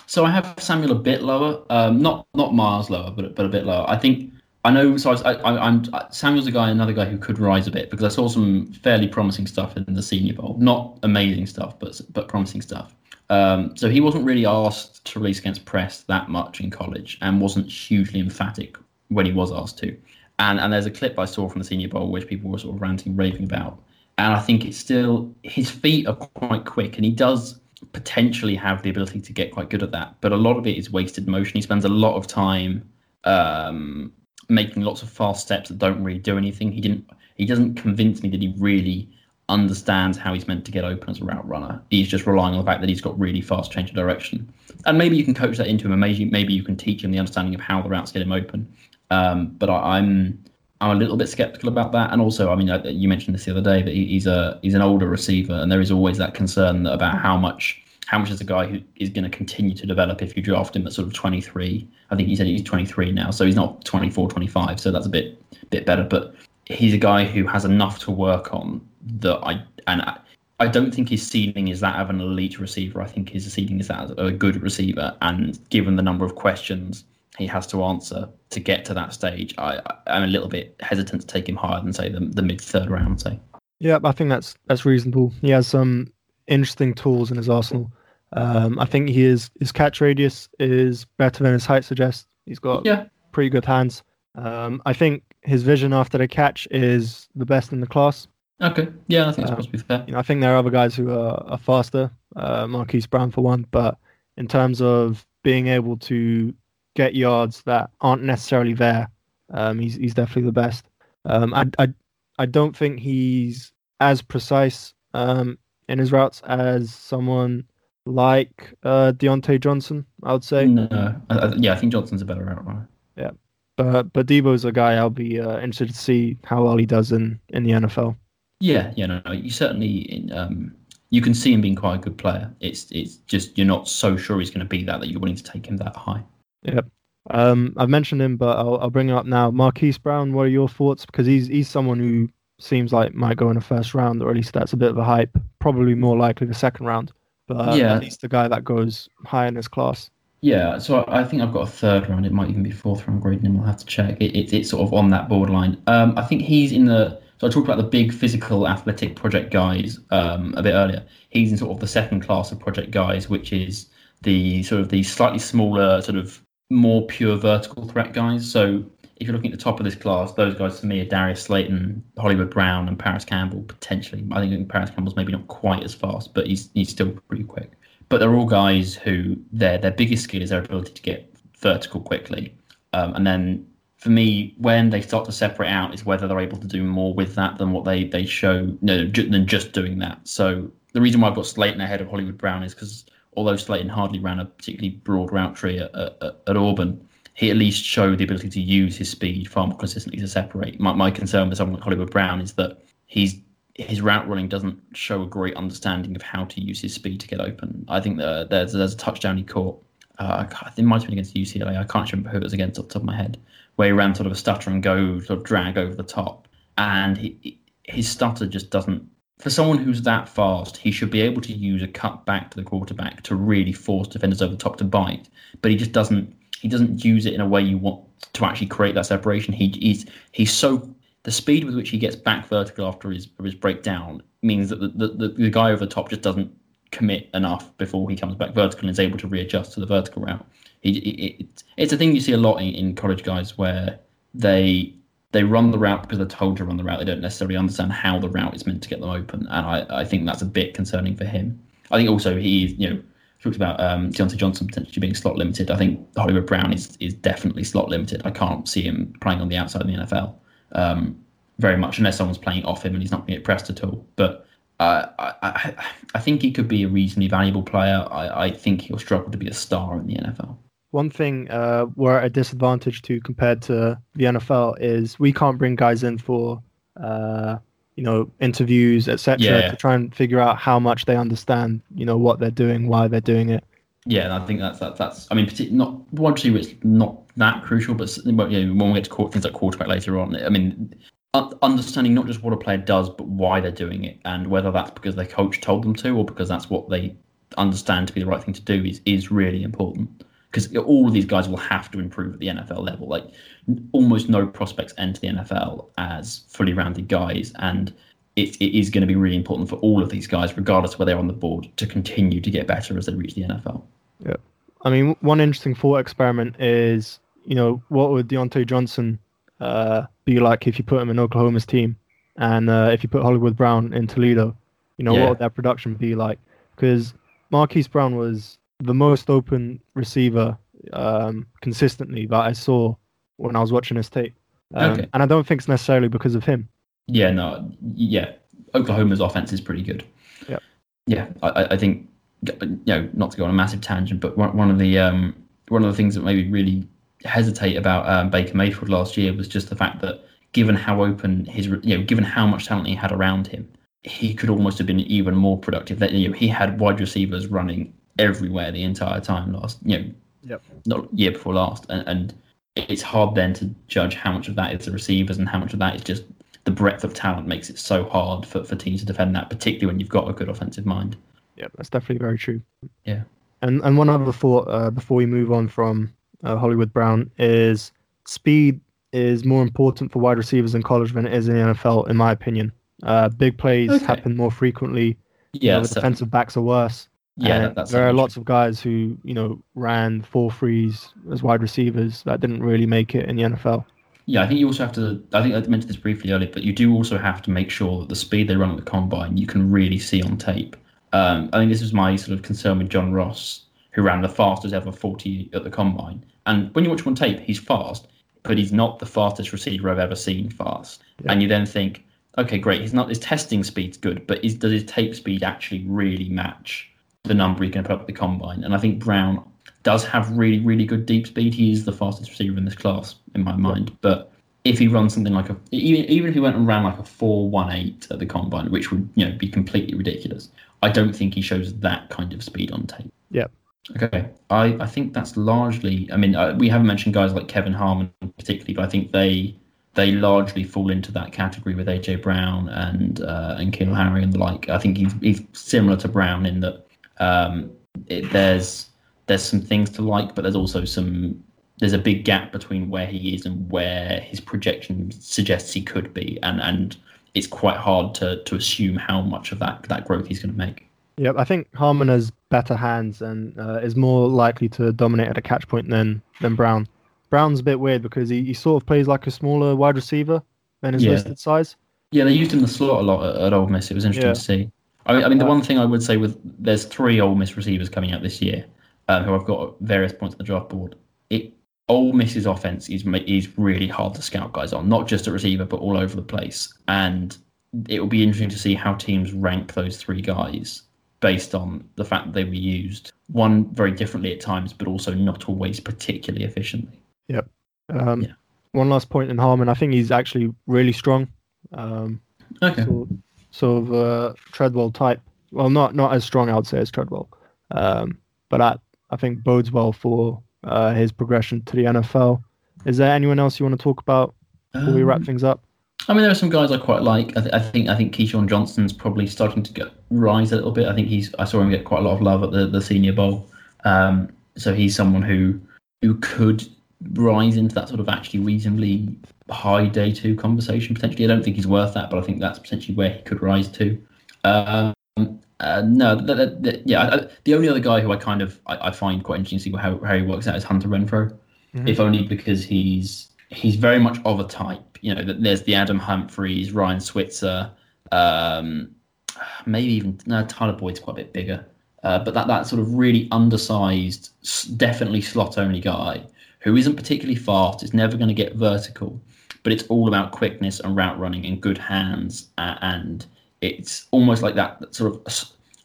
So I have Samuel a bit lower, um, not not miles lower, but but a bit lower. I think I know. So I, I, I'm Samuel's a guy, another guy who could rise a bit because I saw some fairly promising stuff in the Senior Bowl. Not amazing stuff, but but promising stuff. Um, so he wasn't really asked to release against press that much in college, and wasn't hugely emphatic when he was asked to. And and there's a clip I saw from the Senior Bowl which people were sort of ranting, raving about. And I think it's still his feet are quite quick, and he does potentially have the ability to get quite good at that. But a lot of it is wasted motion. He spends a lot of time um, making lots of fast steps that don't really do anything. He didn't. He doesn't convince me that he really understands how he's meant to get open as a route runner. He's just relying on the fact that he's got really fast change of direction. And maybe you can coach that into him, and maybe maybe you can teach him the understanding of how the routes get him open. Um, but I, am I'm, I'm a little bit skeptical about that. And also, I mean, you mentioned this the other day, but he's a he's an older receiver, and there is always that concern about how much how much is a guy who is going to continue to develop if you draft him at sort of 23. I think he said he's 23 now, so he's not 24, 25, so that's a bit bit better. But he's a guy who has enough to work on that I and I, I don't think his ceiling is that of an elite receiver. I think his ceiling is that of a good receiver. And given the number of questions he has to answer to get to that stage, I, I'm a little bit hesitant to take him higher than say the, the mid third round. Say. Yeah, I think that's that's reasonable. He has some interesting tools in his arsenal. Um, I think he is his catch radius is better than his height suggests. He's got yeah. pretty good hands. Um, I think his vision after the catch is the best in the class. Okay, yeah, I think that's um, be fair. You know, I think there are other guys who are, are faster, uh, Marquise Brown for one, but in terms of being able to get yards that aren't necessarily there, um, he's he's definitely the best. Um, I, I I don't think he's as precise um, in his routes as someone like uh, Diontae Johnson. I would say. No, I, yeah, I think Johnson's a better route runner. Yeah, but but Deebo's a guy I'll be uh, interested to see how well he does in in the NFL. Yeah, yeah, no, no. You certainly um, you can see him being quite a good player. It's it's just you're not so sure he's going to be that that you're willing to take him that high. Yep. Um, I've mentioned him, but I'll, I'll bring him up now. Marquise Brown, what are your thoughts? Because he's he's someone who seems like might go in the first round, or at least that's a bit of a hype. Probably more likely the second round, but uh, yeah. at least the guy that goes high in his class. Yeah, so I think I've got a third round. It might even be fourth round grading him. I'll have to check. It, it, it's sort of on that borderline. Um, I think he's in the I talked about the big physical athletic project guys um, a bit earlier. He's in sort of the second class of project guys, which is the sort of the slightly smaller, sort of more pure vertical threat guys. So if you're looking at the top of this class, those guys for me are Darius Slayton, Hollywood Brown, and Parris Campbell potentially. I think Parris Campbell's maybe not quite as fast, but he's he's still pretty quick. But they're all guys who their their biggest skill is their ability to get vertical quickly, um, and then for me, when they start to separate out, is whether they're able to do more with that than what they they show, no, than just doing that. So the reason why I've got Slayton ahead of Hollywood Brown is because although Slayton hardly ran a particularly broad route tree at, at, at, Auburn, he at least showed the ability to use his speed far more consistently to separate. My, my concern with someone like Hollywood Brown is that he's his route running doesn't show a great understanding of how to use his speed to get open. I think that there's there's a touchdown he caught. Uh, it might have been against UCLA. I can't remember who it was against off the top of my head where he ran sort of a stutter and go sort of drag over the top, and he, his stutter just doesn't. For someone who's that fast, he should be able to use a cut back to the quarterback to really force defenders over the top to bite. But he just doesn't. He doesn't use it in a way you want to actually create that separation. He, he's he's so the speed with which he gets back vertical after his his breakdown means that the, the, the guy over the top just doesn't commit enough before he comes back vertical and is able to readjust to the vertical route. It, it, it's a thing you see a lot in, in college guys where they they run the route because they're told to run the route. They don't necessarily understand how the route is meant to get them open, and I, I think that's a bit concerning for him. I think also he you know talked about um, Diontae Johnson potentially being slot limited. I think Hollywood Brown is is definitely slot limited. I can't see him playing on the outside of the NFL um, very much unless someone's playing off him and he's not get pressed at all. But uh, I, I, I think he could be a reasonably valuable player. I, I think he'll struggle to be a star in the NFL. One thing uh, we're at a disadvantage to compared to the NFL is we can't bring guys in for uh, you know interviews etc Yeah. to try and figure out how much they understand you know what they're doing why they're doing it Yeah, and I think that's that, that's. I mean, not one. It's not that crucial, but you know, when we get to court, things like quarterback later on, I mean, understanding not just what a player does, but why they're doing it, and whether that's because their coach told them to, or because that's what they understand to be the right thing to do, is is really important. Because all of these guys will have to improve at the NFL level. Like almost no prospects enter the NFL as fully rounded guys, and it, it is going to be really important for all of these guys, regardless of where they're on the board, to continue to get better as they reach the NFL. Yeah, I mean, one interesting thought experiment is, you know, what would Diontae Johnson uh, be like if you put him in Oklahoma's team, and uh, if you put Hollywood Brown in Toledo, you know, Yeah. what would their production be like? Because Marquise Brown was the most open receiver um, consistently that I saw when I was watching his tape, um, Okay. and I don't think it's necessarily because of him. Yeah, no, yeah. Oklahoma's offense is pretty good. Yeah, I, I- I think you know not to go on a massive tangent, but one, one of the um, one of the things that made me really hesitate about um, Baker Mayfield last year was just the fact that given how open his you know given how much talent he had around him, he could almost have been even more productive. That you know he had wide receivers running everywhere the entire time last you know Yep. not year before last, and, and it's hard then to judge how much of that is the receivers and how much of that is just the breadth of talent makes it so hard for, for teams to defend that, particularly when you've got a good offensive mind. Yeah, that's definitely very true. Yeah. And and one other thought uh, before we move on from uh, Hollywood Brown is speed is more important for wide receivers in college than it is in the NFL, in my opinion. Uh, big plays Okay. happen more frequently. You Yeah, know, the so- defensive backs are worse. Yeah, that, that's there are lots of guys who you know ran four threes as wide receivers that didn't really make it in the NFL. Yeah, I think you also have to. I think I mentioned this briefly earlier, but you do also have to make sure that the speed they run at the combine you can really see on tape. Um, I think this was my sort of concern with John Ross, who ran the fastest ever 40 at the combine. And when you watch him on tape, he's fast, but he's not the fastest receiver I've ever seen fast. Yeah. And you then think, okay, great, he's not his testing speed's good, but is, does his tape speed actually really match the number he's going to put up at the combine? And I think Brown does have really, really good deep speed. He is the fastest receiver in this class, in my mind. But if he runs something like a, even, even if he went and ran like a four one eight at the combine, which would you know be completely ridiculous, I don't think he shows that kind of speed on tape. Yeah. Okay, I, I think that's largely. I mean, uh, we haven't mentioned guys like Kelvin Harmon particularly, but I think they they largely fall into that category with AJ Brown and uh, and Keel Harry and the like. I think he's he's similar to Brown in that um, it, there's there's some things to like, but there's also some there's a big gap between where he is and where his projection suggests he could be, and and it's quite hard to to assume how much of that that growth he's going to make. Yep, I think Harmon has better hands and uh, is more likely to dominate at a catch point than than Brown. Brown's a bit weird because he, he sort of plays like a smaller wide receiver than his Yeah. listed size. Yeah, they used him in the slot a lot at, at Ole Miss. It was interesting Yeah. to see. I mean, I mean, the one thing I would say with there's three Ole Miss receivers coming out this year, um, who I've got at various points on the draft board. It Ole Miss's offense is is really hard to scout guys on, not just at receiver but all over the place. And it will be interesting to see how teams rank those three guys based on the fact that they were used one very differently at times, but also not always particularly efficiently. Um, Yeah. One last point in Harmon, I think he's actually really strong. Um, Okay. sort, sort of uh, Treadwell type. Well, not not as strong, I would say, as Treadwell. Um, but that I think bodes well for uh, his progression to the NFL. Is there anyone else you want to talk about before we wrap Um, things up? I mean, there are some guys I quite like. I, th- I think I think KeeSean Johnson's probably starting to get, rise a little bit. I think he's. I saw him get quite a lot of love at the, the Senior Bowl. Um, so he's someone who who could rise into that sort of actually reasonably high day two conversation potentially. I don't think he's worth that, but I think that's potentially where he could rise to. Um, uh, no, th- th- th- yeah. I, the only other guy who I kind of I, I find quite interesting to see how, how he works out is Hunter Renfrow Mhm. if only because he's he's very much of a type. You know, that there's the Adam Humphries, Ryan Switzer, um, maybe even no, Tyler Boyd's quite a bit bigger, uh, but that that sort of really undersized, definitely slot only guy who isn't particularly fast, is never going to get vertical, but it's all about quickness and route running and good hands, uh, and it's almost like that, sort of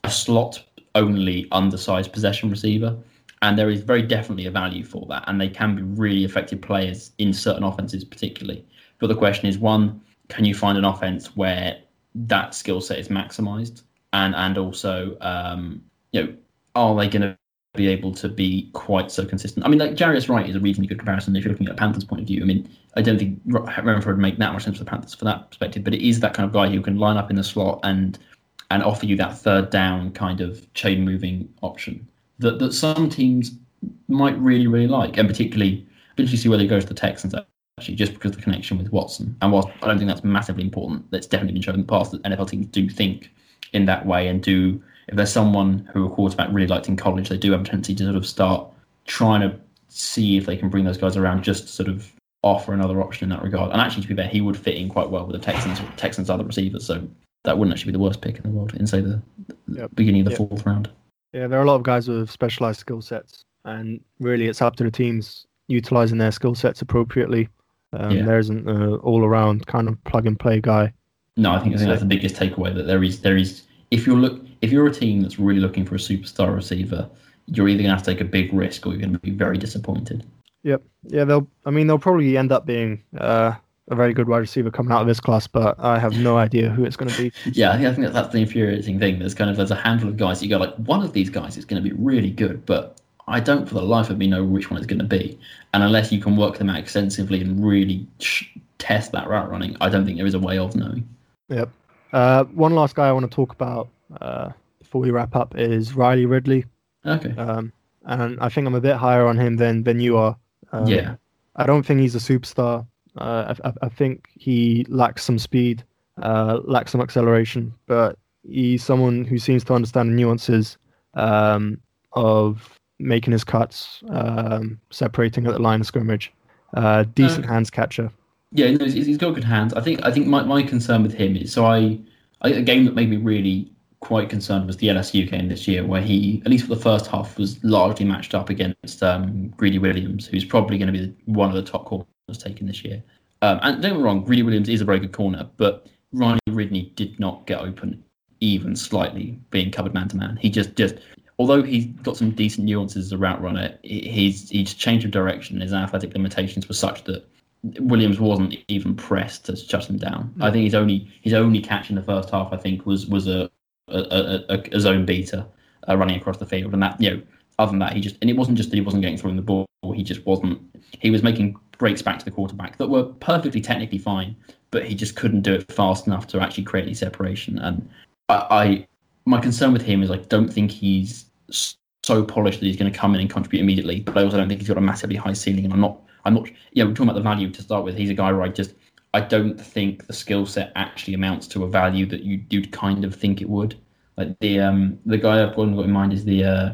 a slot only undersized possession receiver and there is very definitely a value for that, and they can be really effective players in certain offenses, particularly. But the question is, one, can you find an offense where that skill set is maximized, and and also, um, you know, are they going to be able to be quite so consistent? I mean, like Jarius Wright is a reasonably good comparison if you're looking at a Panthers point of view. I mean, I don't think Renfrow would make that much sense for the Panthers for that perspective, but it is that kind of guy who can line up in the slot and and offer you that third down kind of chain moving option that, that some teams might really, really like, and particularly, particularly see whether he goes to the Texans actually, just because of the connection with Watson. And whilst I don't think that's massively important, that's definitely been shown in the past that NFL teams do think in that way and do. If there's someone who a quarterback really liked in college, they do have a tendency to sort of start trying to see if they can bring those guys around just to sort of offer another option in that regard. And actually, to be fair, he would fit in quite well with the Texans. Texans other receivers, so that wouldn't actually be the worst pick in the world in say the, the yep. beginning of the yep. fourth round. Yeah, there are a lot of guys with specialized skill sets, and really, it's up to the teams utilizing their skill sets appropriately. Um, yeah. There isn't an all-around kind of plug-and-play guy. No, I think I think that's the biggest takeaway that there is there is if you're look if you're a team that's really looking for a superstar receiver, you're either going to have to take a big risk or you're going to be very disappointed. Yep. Yeah, they'll. I mean, they'll probably end up being uh, a very good wide receiver coming out of this class, but I have no idea who it's going to be. yeah, I think that that's the infuriating thing. There's kind of there's a handful of guys you go like one of these guys is going to be really good, but I don't for the life of me know which one it's going to be. And unless you can work them out extensively and really test that route running, I don't think there is a way of knowing. Yep. Uh, one last guy I want to talk about uh, before we wrap up is Riley Ridley. Okay. Um, and I think I'm a bit higher on him than than you are. Um, yeah. I don't think he's a superstar. Uh, I, I, think he lacks some speed, uh, lacks some acceleration, but he's someone who seems to understand the nuances um, of making his cuts, um, separating at the line of scrimmage. Uh, decent uh, hands catcher. Yeah, no, he's got good hands. I think. I think my, my concern with him is so I, I a game that made me really quite concerned was the LSU game this year, where he, at least for the first half, was largely matched up against um, Greedy Williams, who's probably going to be one of the top corners taken this year. Um, and don't get me wrong, Greedy Williams is a very good corner, but Riley Ridley did not get open even slightly being covered man to man. He just just although he's got some decent nuances as a route runner, he's he's change of direction. His athletic limitations were such that Williams wasn't even pressed to shut him down. I think his only his only catch in the first half, I think, was was a a, zone beater uh, running across the field, and that you know, other than that, he just and it wasn't just that he wasn't getting through the ball. He just wasn't. He was making breaks back to the quarterback that were perfectly technically fine, but he just couldn't do it fast enough to actually create any separation. And I, I my concern with him is I don't think he's so polished that he's going to come in and contribute immediately, but I also don't think he's got a massively high ceiling. And I'm not, I'm not, yeah, we're talking about the value to start with. He's a guy where I just, I don't think the skill set actually amounts to a value that you you'd kind of think it would. Like the um the guy I've got in mind is the uh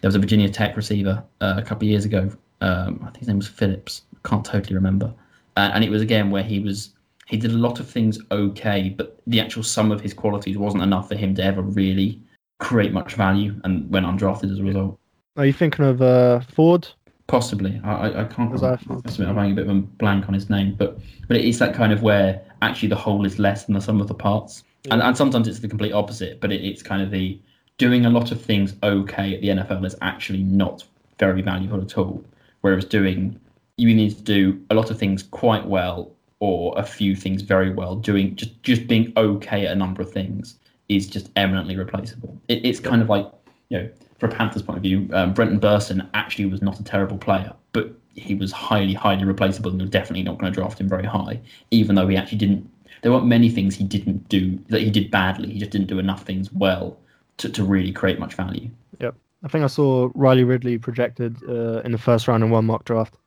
there was a Virginia Tech receiver uh, a couple of years ago. Um, I think his name was Phillips can't totally remember. Uh, and it was again where he was he did a lot of things okay, but the actual sum of his qualities wasn't enough for him to ever really create much value, and went undrafted as a result. Are you thinking of uh, Ford? Possibly. I, I, I can't. I admit I'm having a bit of a blank on his name, but but it's that kind of where actually the whole is less than the sum of the parts, yeah. and and sometimes it's the complete opposite. But it, it's kind of the doing a lot of things okay at the NFL is actually not very valuable at all. Whereas doing you need to do a lot of things quite well or a few things very well. Doing just just being okay at a number of things is just eminently replaceable. It, it's kind of like you know, from a Panthers point of view, um, Brenton Bersin actually was not a terrible player, but he was highly highly replaceable, and you're definitely not going to draft him very high, even though he actually didn't. There weren't many things he didn't do that he did badly. He just didn't do enough things well to, to really create much value. Yep. I think I saw Riley Ridley projected uh, in the first round in one mock draft.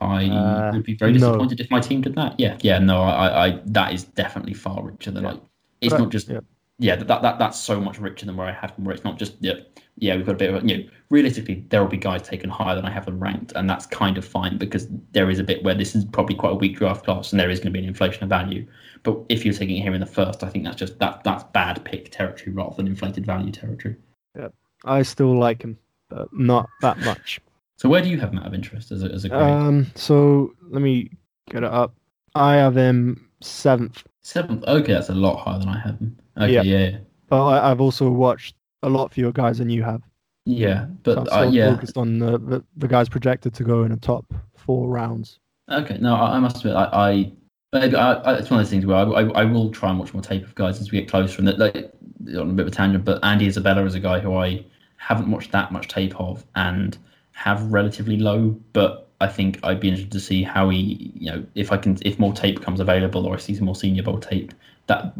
I uh, would be very disappointed no. if my team did that. Yeah, yeah, no, I, I, that is definitely far richer than yeah. like. It's but, not just. Yeah. Yeah, that, that that's so much richer than where I have them. Where it's not just yeah, yeah, we've got a bit of you know. Realistically, there will be guys taken higher than I have them ranked, and that's kind of fine because there is a bit where this is probably quite a weak draft class, and there is going to be an inflation of value. But if you're taking it here in the first, I think that's just that that's bad pick territory rather than inflated value territory. Yeah, I still like him, but not that much. So where do you have him out of interest as a, as a grade? Um, so let me get it up. I have him seventh. Seventh. Okay, that's a lot higher than I have him. Okay, yeah. yeah. But I, have also watched a lot fewer guys than you have. Yeah, So but I'm uh, yeah, focused on the, the the guys projected to go in the top four rounds. Okay, no, I, I must admit, I, I maybe I, I, it's one of those things where I, I, I will try and watch more tape of guys as we get closer. And that, like, on a bit of a tangent, but Andy Isabella is a guy who I haven't watched that much tape of and have relatively low. But I think I'd be interested to see how he, you know, if I can, if more tape becomes available or I see some more senior bowl tape. That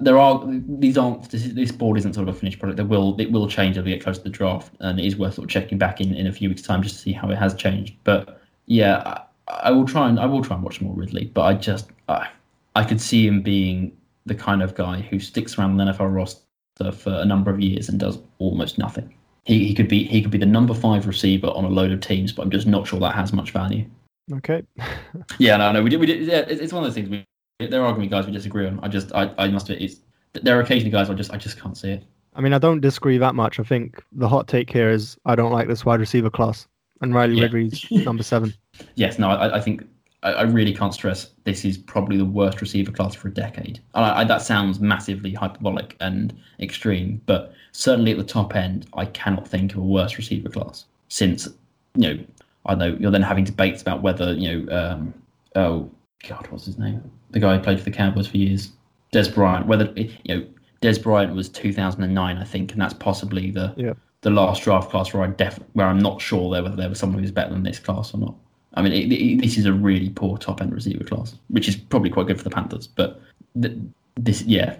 there are these aren't this, this board isn't sort of a finished product. There will it will change as we get closer to the draft, and it is worth sort of checking back in in a few weeks' time just to see how it has changed. But yeah, I, I will try and I will try and watch more Ridley, but I just I, I could see him being the kind of guy who sticks around the NFL roster for a number of years and does almost nothing. He, he could be he could be the number five receiver on a load of teams, but I'm just not sure that has much value. Okay. Yeah, no, no, we did, we did. Yeah, it's it's one of those things. We, there are going to be guys we disagree on. I just, I, I must admit, it's there are occasionally guys I just, I just can't see it. I mean, I don't disagree that much. I think the hot take here is I don't like this wide receiver class, and Riley Yeah. Ridley's number seven. Yes, no, I, I think I, I really can't stress this is probably the worst receiver class for a decade. And I, I, that sounds massively hyperbolic and extreme, but certainly at the top end, I cannot think of a worse receiver class since you know I know you're then having debates about whether you know um, oh God, what's his name? The guy who played for the Cowboys for years, Dez Bryant. Whether you know Dez Bryant was 2009, I think, and that's possibly the Yeah. the last draft class where I def where I'm not sure there whether there was someone who's better than this class or not. I mean, it, it, this is a really poor top end receiver class, which is probably quite good for the Panthers. But th- this, yeah,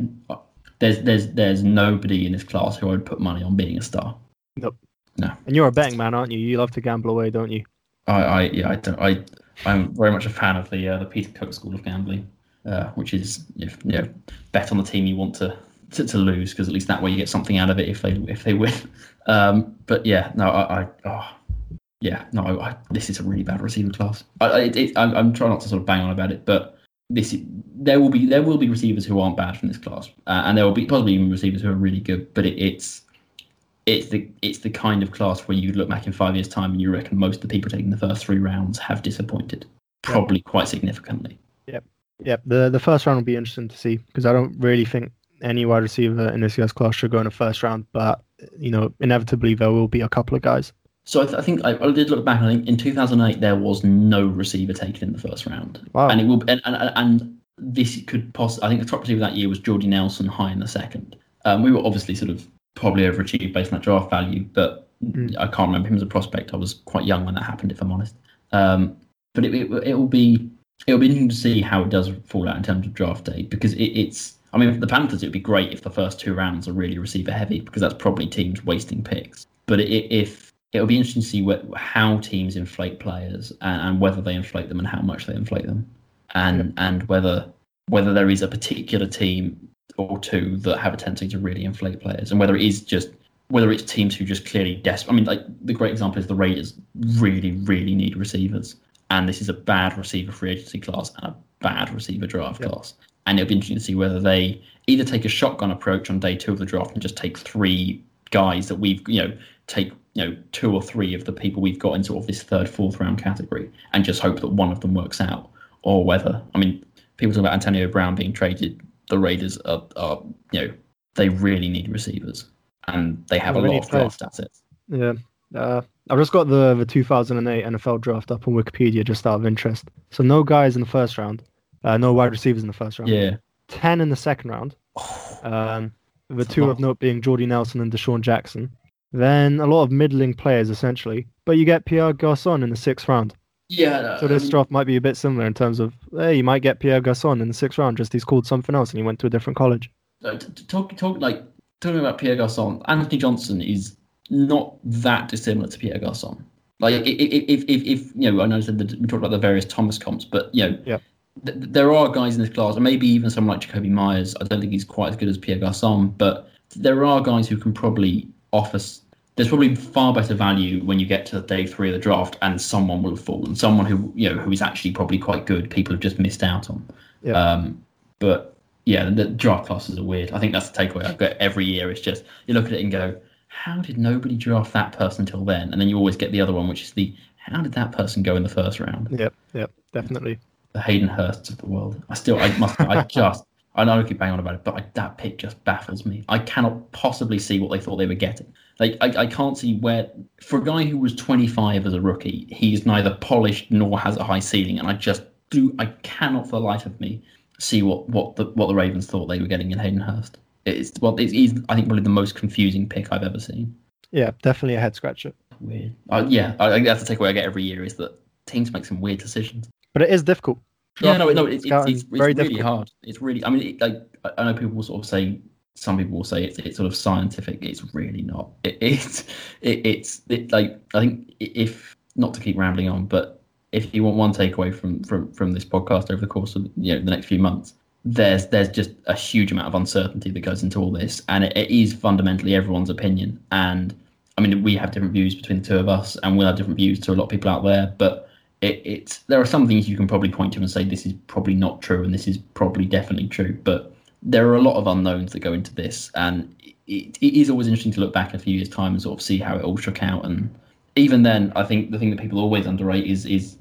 there's there's there's nobody in this class who I would put money on being a star. Nope. No. And you're a betting man, aren't you? You love to gamble away, don't you? I, I yeah, I don't, I I'm very much a fan of the uh, the Peter Cook school of gambling, uh, which is if you know bet on the team you want to to, to lose because at least that way you get something out of it if they if they win. Um, but yeah, no, I, I oh, yeah, no, I, I, this is a really bad receiver class. I, I, it, I'm, I'm trying not to sort of bang on about it, but this there will be there will be receivers who aren't bad from this class, uh, and there will be possibly even receivers who are really good. But it, it's it's the it's the kind of class where you look back in five years' time and you reckon most of the people taking the first three rounds have disappointed, probably quite significantly. Yep. The the first round will be interesting to see because I don't really think any wide receiver in this year's class should go in the first round, but you know, inevitably there will be a couple of guys. So I, th- I think I, I did look back. and I think in 2008 there was no receiver taken in the first round, Wow. and it will and and, and this could possibly. I think the top receiver that year was Jordy Nelson, high in the second. Um, we were obviously sort of probably overachieved based on that draft value, but Mm. I can't remember him as a prospect. I was quite young when that happened, if I'm honest. Um, but it, it it will be it will be interesting to see how it does fall out in terms of draft day because it, it's. I mean, for the Panthers, it would be great if the first two rounds are really receiver heavy because that's probably teams wasting picks. But it, if it'll be interesting to see what, how teams inflate players and, and whether they inflate them and how much they inflate them, and and whether whether there is a particular team or two that have a tendency to really inflate players, and whether it is just whether it's teams who just clearly desperate. I mean, like the great example is the Raiders really, really need receivers, and this is a bad receiver free agency class and a bad receiver draft class. And it'll be interesting to see whether they either take a shotgun approach on day two of the draft and just take three guys that we've, you know, take you know two or three of the people we've got in sort of this third, fourth round category, and just hope that one of them works out, or whether I mean, people talk about Antonio Brown being traded. The Raiders are, are you know, they really need receivers, and they have Well, a lot of draft assets. Yeah. Uh, I've just got the, the 2008 NFL draft up on Wikipedia just out of interest. So no guys in the first round, uh, no wide receivers in the first round. Yeah. 10 in the second round. Um, the two of note being Jordy Nelson and DeSean Jackson. Then a lot of middling players essentially, but you get Pierre Garçon in the sixth round. Yeah. So this I mean, draft might be a bit similar in terms of, hey, you might get Pierre Garçon in the sixth round, just he's called something else and he went to a different college. talk, talk like talking about Pierre Garçon. Anthony Johnson is not that dissimilar to Pierre Garçon. Like i- i- if, if, if you know, I know that we talked about the various Thomas comps, but you know, Yep. th- there are guys in this class, and maybe even someone like Jakobi Meyers. I don't think he's quite as good as Pierre Garçon, but there are guys who can probably offer. s- There's probably far better value when you get to day three of the draft, and someone will have fallen. Someone who you know who is actually probably quite good. People have just missed out on. Yep. Um, but yeah, the, draft classes are weird. I think that's the takeaway I've got every year. It's just you look at it and go, how did nobody draft that person till then? And then you always get the other one, which is the how did that person go in the first round? Yep, yep, definitely. The Hayden Hursts of the world. I still, I must, I just, I know I keep banging on about it, but I, that pick just baffles me. I cannot possibly see what they thought they were getting. Like I, I can't see where for a guy who was 25 as a rookie, he's neither polished nor has a high ceiling, and I just do I cannot for the life of me see what what the what the Ravens thought they were getting in Hayden Hurst. It's well, it's, it's I think probably the most confusing pick I've ever seen. Yeah, definitely a head scratcher. Weird. Uh, yeah, I, I, that's the takeaway I get every year is that teams make some weird decisions. But it is difficult. Yeah, no, no, it's, it's, it's, it's very really hard. It's really, I mean, it, like I know people will sort of say, some people will say it's, it's sort of scientific. It's really not. It, it's it, it's it, like I think if not to keep rambling on, but if you want one takeaway from from from this podcast over the course of you know the next few months, there's there's just a huge amount of uncertainty that goes into all this, and it, it is fundamentally everyone's opinion. And I mean, we have different views between the two of us, and we'll have different views to a lot of people out there. But it, it's there are some things you can probably point to and say this is probably not true, and this is probably definitely true. But there are a lot of unknowns that go into this, and it, it is always interesting to look back a few years' time and sort of see how it all shook out. And even then, I think the thing that people always underrate is is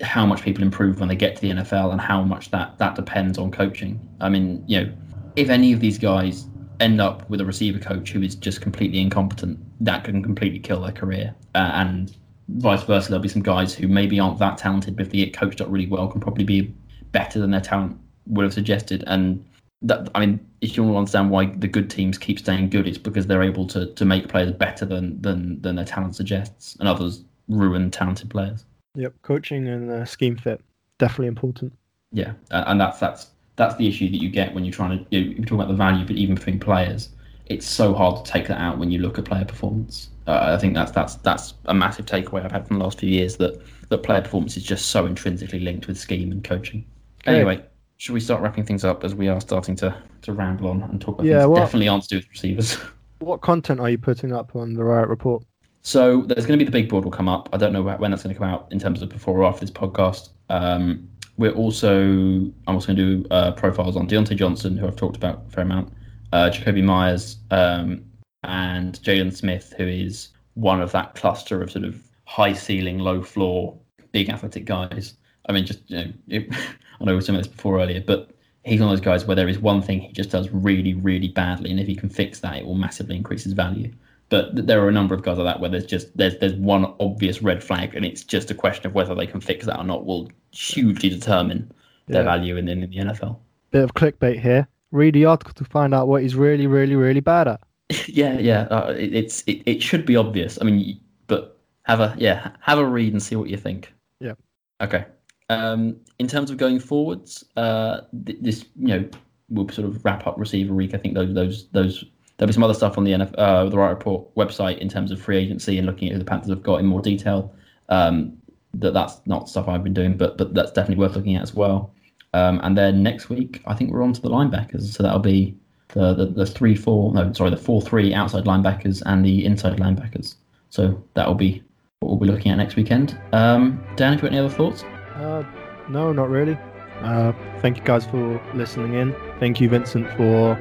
how much people improve when they get to the NFL and how much that that depends on coaching. I mean, you know, if any of these guys end up with a receiver coach who is just completely incompetent, that can completely kill their career. Uh, and vice versa, there'll be some guys who maybe aren't that talented, but if they get coached up really well, can probably be better than their talent would have suggested. And that, I mean, if you want to understand why the good teams keep staying good, it's because they're able to to make players better than than than their talent suggests, and others ruin talented players. Yep, coaching and uh, scheme fit definitely important. Yeah, and that's that's that's the issue that you get when you're trying to you, know, you talk about the value, but even between players, it's so hard to take that out when you look at player performance. Uh, I think that's that's that's a massive takeaway I've had from the last few years that that player performance is just so intrinsically linked with scheme and coaching. Anyway, should we start wrapping things up as we are starting to to ramble on and talk about yeah, things what, definitely aren't to do with receivers. What content are you putting up on the Riot Report? So there's going to be the big board will come up. I don't know when that's going to come out in terms of before or after this podcast. Um, we're also I'm also going to do uh, profiles on Diontae Johnson, who I've talked about a fair amount, uh, Jakobi Meyers, um, and Jaylon Smith, who is one of that cluster of sort of high ceiling, low floor, big athletic guys. I mean, just you know, it, I know we were saying this before earlier, but he's one of those guys where there is one thing he just does really, really badly, and if he can fix that, it will massively increase his value. But there are a number of guys like that where there's just there's there's one obvious red flag, and it's just a question of whether they can fix that or not. Will hugely determine their yeah. value in, in the NFL. Bit of clickbait here. Read the article to find out what he's really, really, really bad at. Yeah, yeah. Uh, it, it's it, it should be obvious. I mean, but have a yeah have a read and see what you think. Yeah. Okay. Um, in terms of going forwards, uh, this you know we'll sort of wrap up receiver week. I think those those those There'll be some other stuff on the NF, uh, the Riot Report website in terms of free agency and looking at who the Panthers have got in more detail. Um, that that's not stuff I've been doing, but but that's definitely worth looking at as well. Um, and then next week, I think we're on to the linebackers, so that'll be the, the the three four no sorry the four three outside linebackers and the inside linebackers. So that'll be what we'll be looking at next weekend. Um, Dan, have you got any other thoughts? Uh, no, not really. Uh, thank you guys for listening in. Thank you, Vincent, for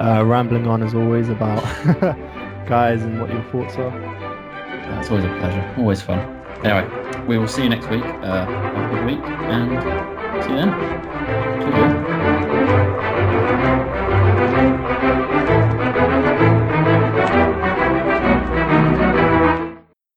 uh, rambling on as always about guys and what your thoughts are. It's always a pleasure, always fun. Anyway, we will see you next week. Uh, have a good week and see you then.